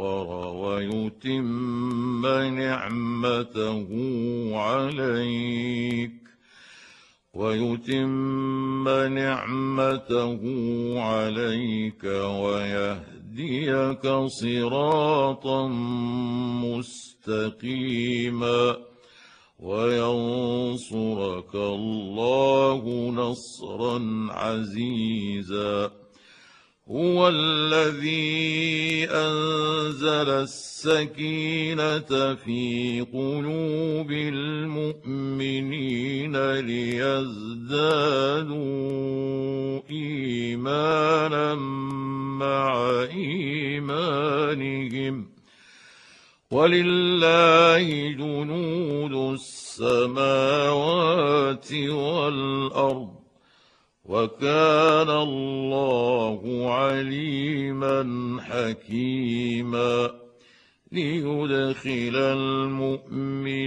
ويتم نعمته عليك ويتم نعمته عليك ويهديك صراطا مستقيما وينصرك الله نصرا عزيزا. هو الذي أنزل السكينة في قلوب المؤمنين ليزدادوا إيمانا مع إيمانهم. ولله جنود السماوات والأرض. وكان الله عليما حكيما ليدخل المؤمنين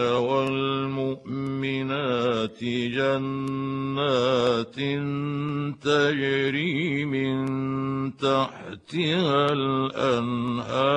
والمؤمنات جنات تجري من تحتها الأنهار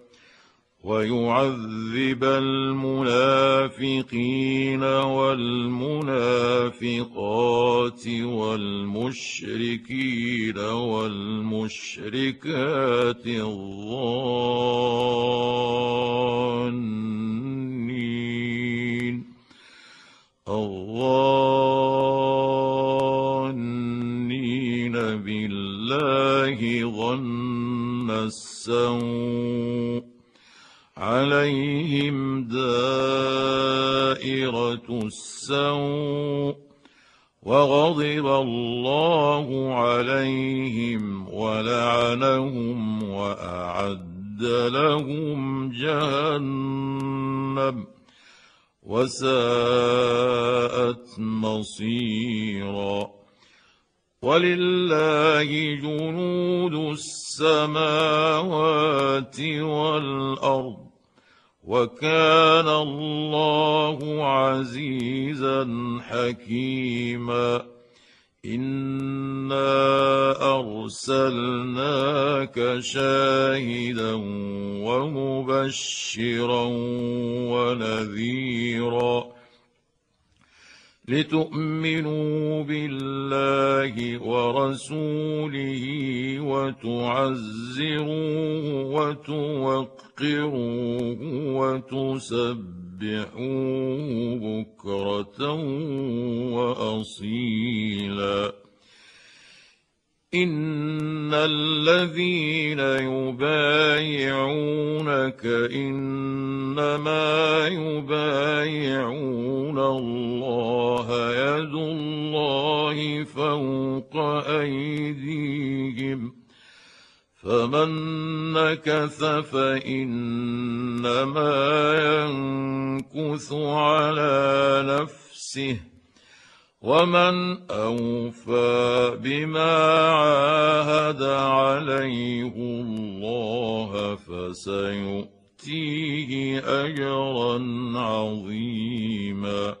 ويعذب المنافقين والمنافقات والمشركين والمشركات الظانين. الظانين بالله ظن السوء عليهم دائرة السوء وغضب الله عليهم ولعنهم وأعد لهم جهنم وساءت مصيرا ولله جنود السماوات والأرض وكان الله عزيزا حكيما. انا ارسلناك شاهدا ومبشرا ونذيرا. لتؤمنوا بالله ورسوله وتعزروه وتوقروه وتسبحوه بكرة وأصيلا. ان الذين يبايعونك انما يبايعون الله يد الله فوق ايديهم فمن نكث فانما ينكث على نفسه ومن أوفى بما عاهد عليه الله فسيؤتيه أجرا عظيما.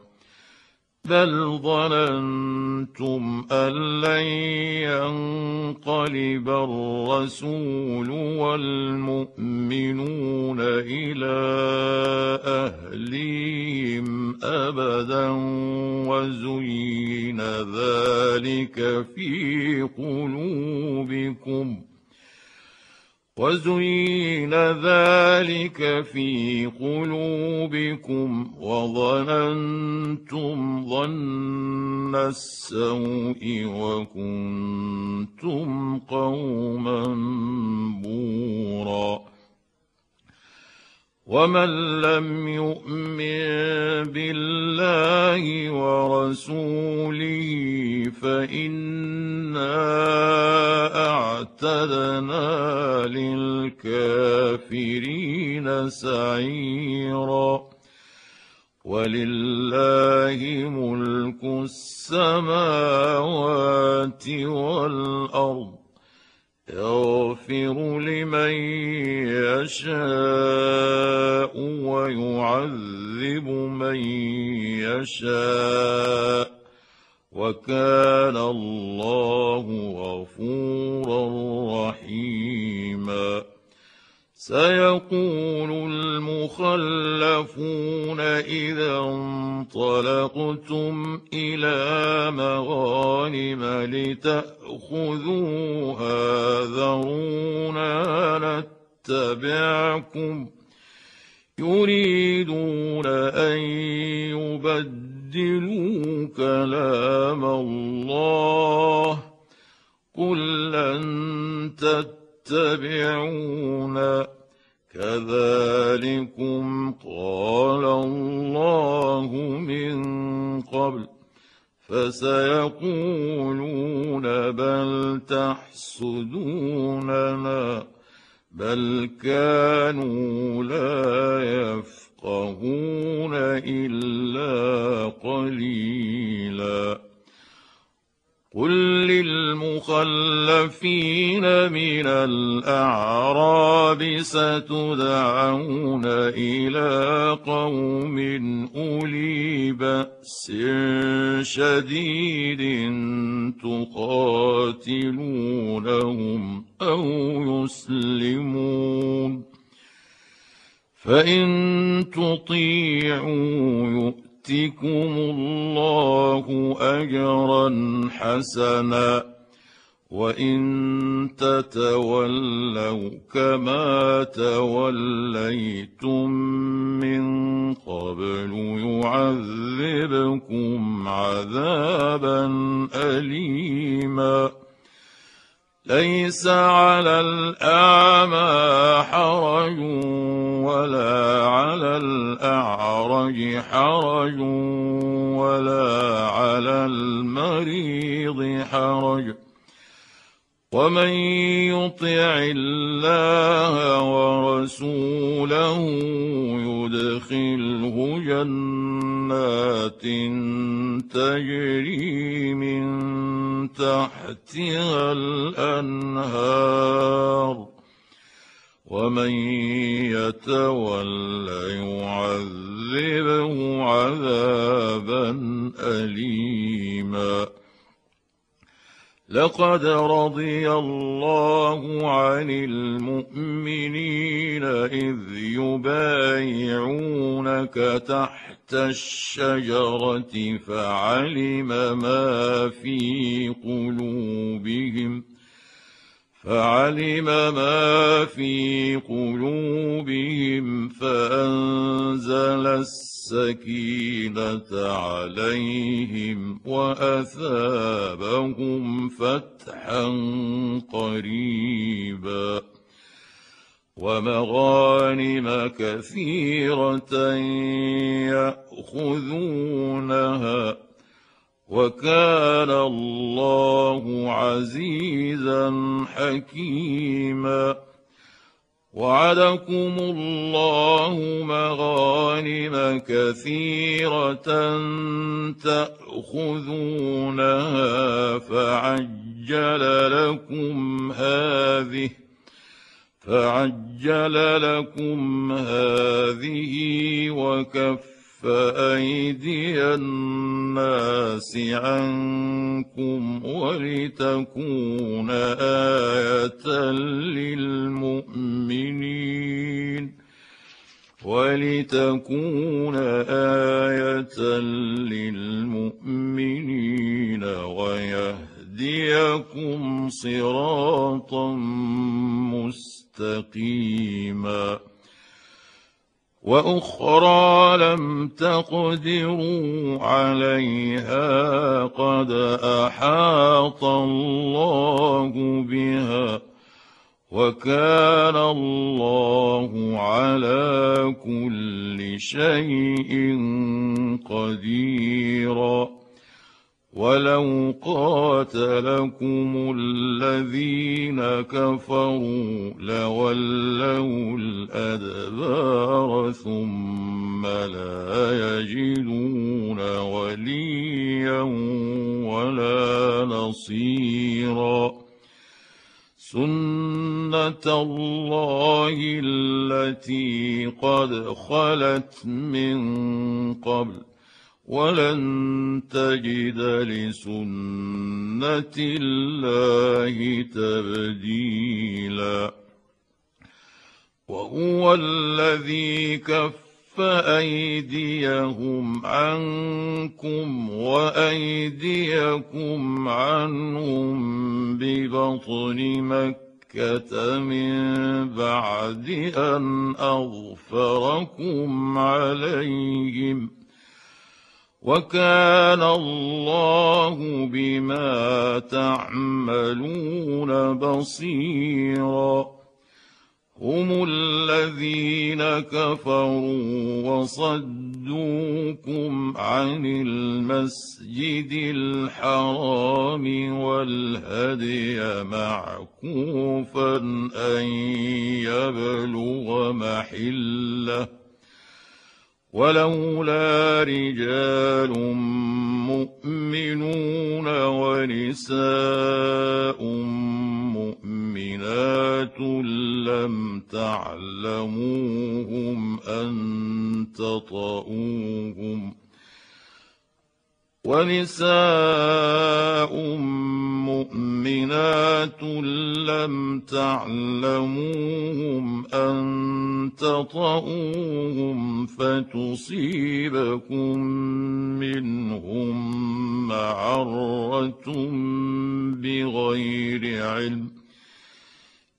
بل ظننتم ان لن ينقلب الرسول والمؤمنون إلى اهليهم ابدا وزين ذلك في قلوبكم وزين ذلك في قلوبكم وظننتم ظن السوء وكنتم قوما ومن لم يؤمن بالله ورسوله فإنا أعتدنا للكافرين سعيرا. ولله ملك السماوات والأرض يغفر لمن يشاء. من يشاء. وكان يبدلوا كلام الله قل لن تتبعونا كذلكم قال الله من قبل فسيقولون بل تحسدوننا بل كانوا لا يفقهون إلا قليلا. قل للمخلفين من الأعراب ستدعون إلى قوم أولي بأس شديد تقاتلونهم أو يسلمون. فان تطيعوا يؤتكم الله اجرا حسنا وان تتولوا كما توليتم من قبل يعذبكم عذابا اليما ليس على الأعمى حرج ولا على الأعرج حرج ولا على المريض حرج. ومن يطع الله ورسوله يدخله جنات تجري من تحتها الأنهار ومن يتول يعذبه عذابا اليما لقد رضي الله عن المؤمنين إذ يبايعونك تحت الشجرة فعلم ما في قلوبهم فعلم ما في قلوبهم فأنزل السكينة عليهم وأثابهم فتحا قريبا ومغانم كثيرة يأخذونها وكان الله عزيزا حكيما. وعدكم الله مغانم كثيرة تأخذونها فعجل لكم هذه فعجل لكم هذه وكف فأيدي الناس عنكم ولتكون آية للمؤمنين ولتكون آية للمؤمنين ويهديكم صراطا مستقيما وأخرى لم تقدروا عليها قد أحاط الله بها وكان الله على كل شيء قديرا ولو قاتلكم الذين كفروا لولوا الادبار ثم لا يجدون وليا ولا نصيرا سنه الله التي قد خلت من قبل ولن تجد لسنة الله تبديلا. وهو الذي كف أيديهم عنكم وأيديكم عنهم ببطن مكة من بعد أن أظفركم عليهم. وكان الله بما تعملون بصيرا. هم الذين كفروا وصدوكم عن المسجد الحرام والهدي معكوفا أن يبلغ محلة. ولولا رجال مؤمنون ونساء مؤمنات لم تعلموهم أن تطئوهم ونساء مؤمنات لم تعلموهم أن تطئوهم فتصيبكم منهم معرة بغير علم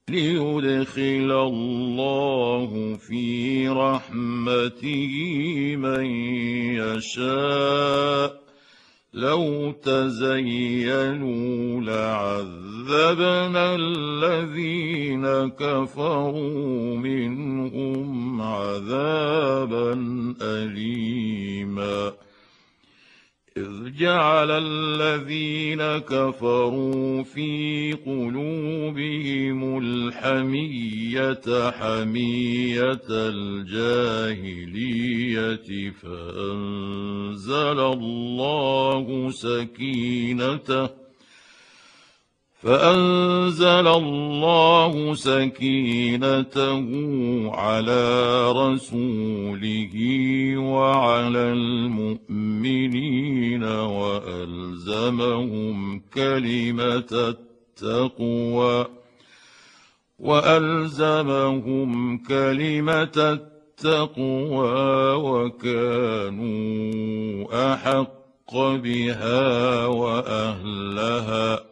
ليدخل الله في رحمته من يشاء لو تزينوا لعذبنا الذين كفروا منهم عذابا اليما إذ جعل الذين كفروا في قلوبهم الحمية حمية الجاهلية فأنزل الله سكينته فأنزل الله سكينته على رسوله وعلى المؤمنين وألزمهم كلمة التقوى وألزمهم كلمة التقوى وكانوا أحق بها وأهلها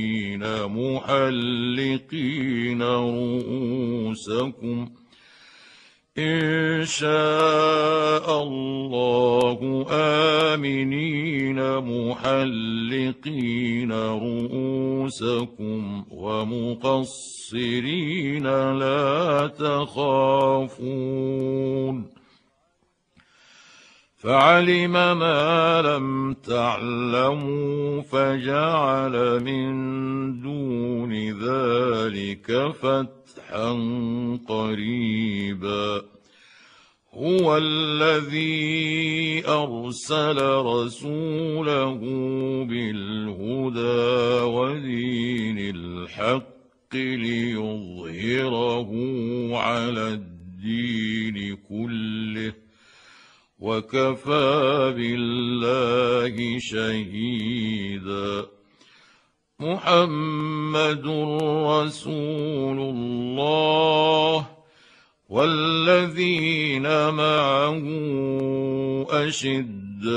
محلقين رؤوسكم إن شاء الله آمنين محلقين رؤوسكم ومقصرين لا تخافون فعلم ما لم تعلموا فجعل من دون ذلك فتحا قريبا. هو الذي أرسل رسوله بالهدى ودين الحق ليظهره على الدين كله. وكفى بالله شهيدا. محمد رسول الله والذين معه أشداء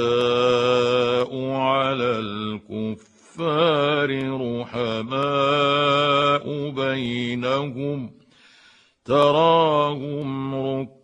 على الكفار رحماء بينهم تراهم ركعا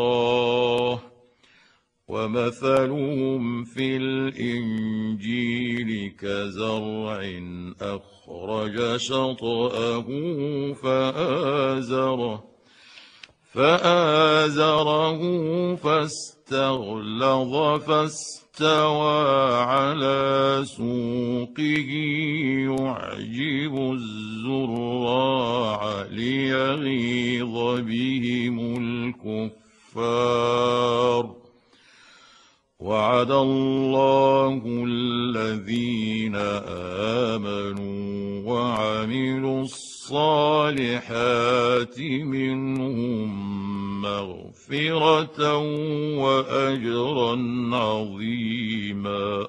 فاستوى على سوقه يعجب الزراع ليغيظ بهم الكفار. وعد الله الذين آمنوا وعملوا الصالحات منهم مغفرة وأجرا عظيما.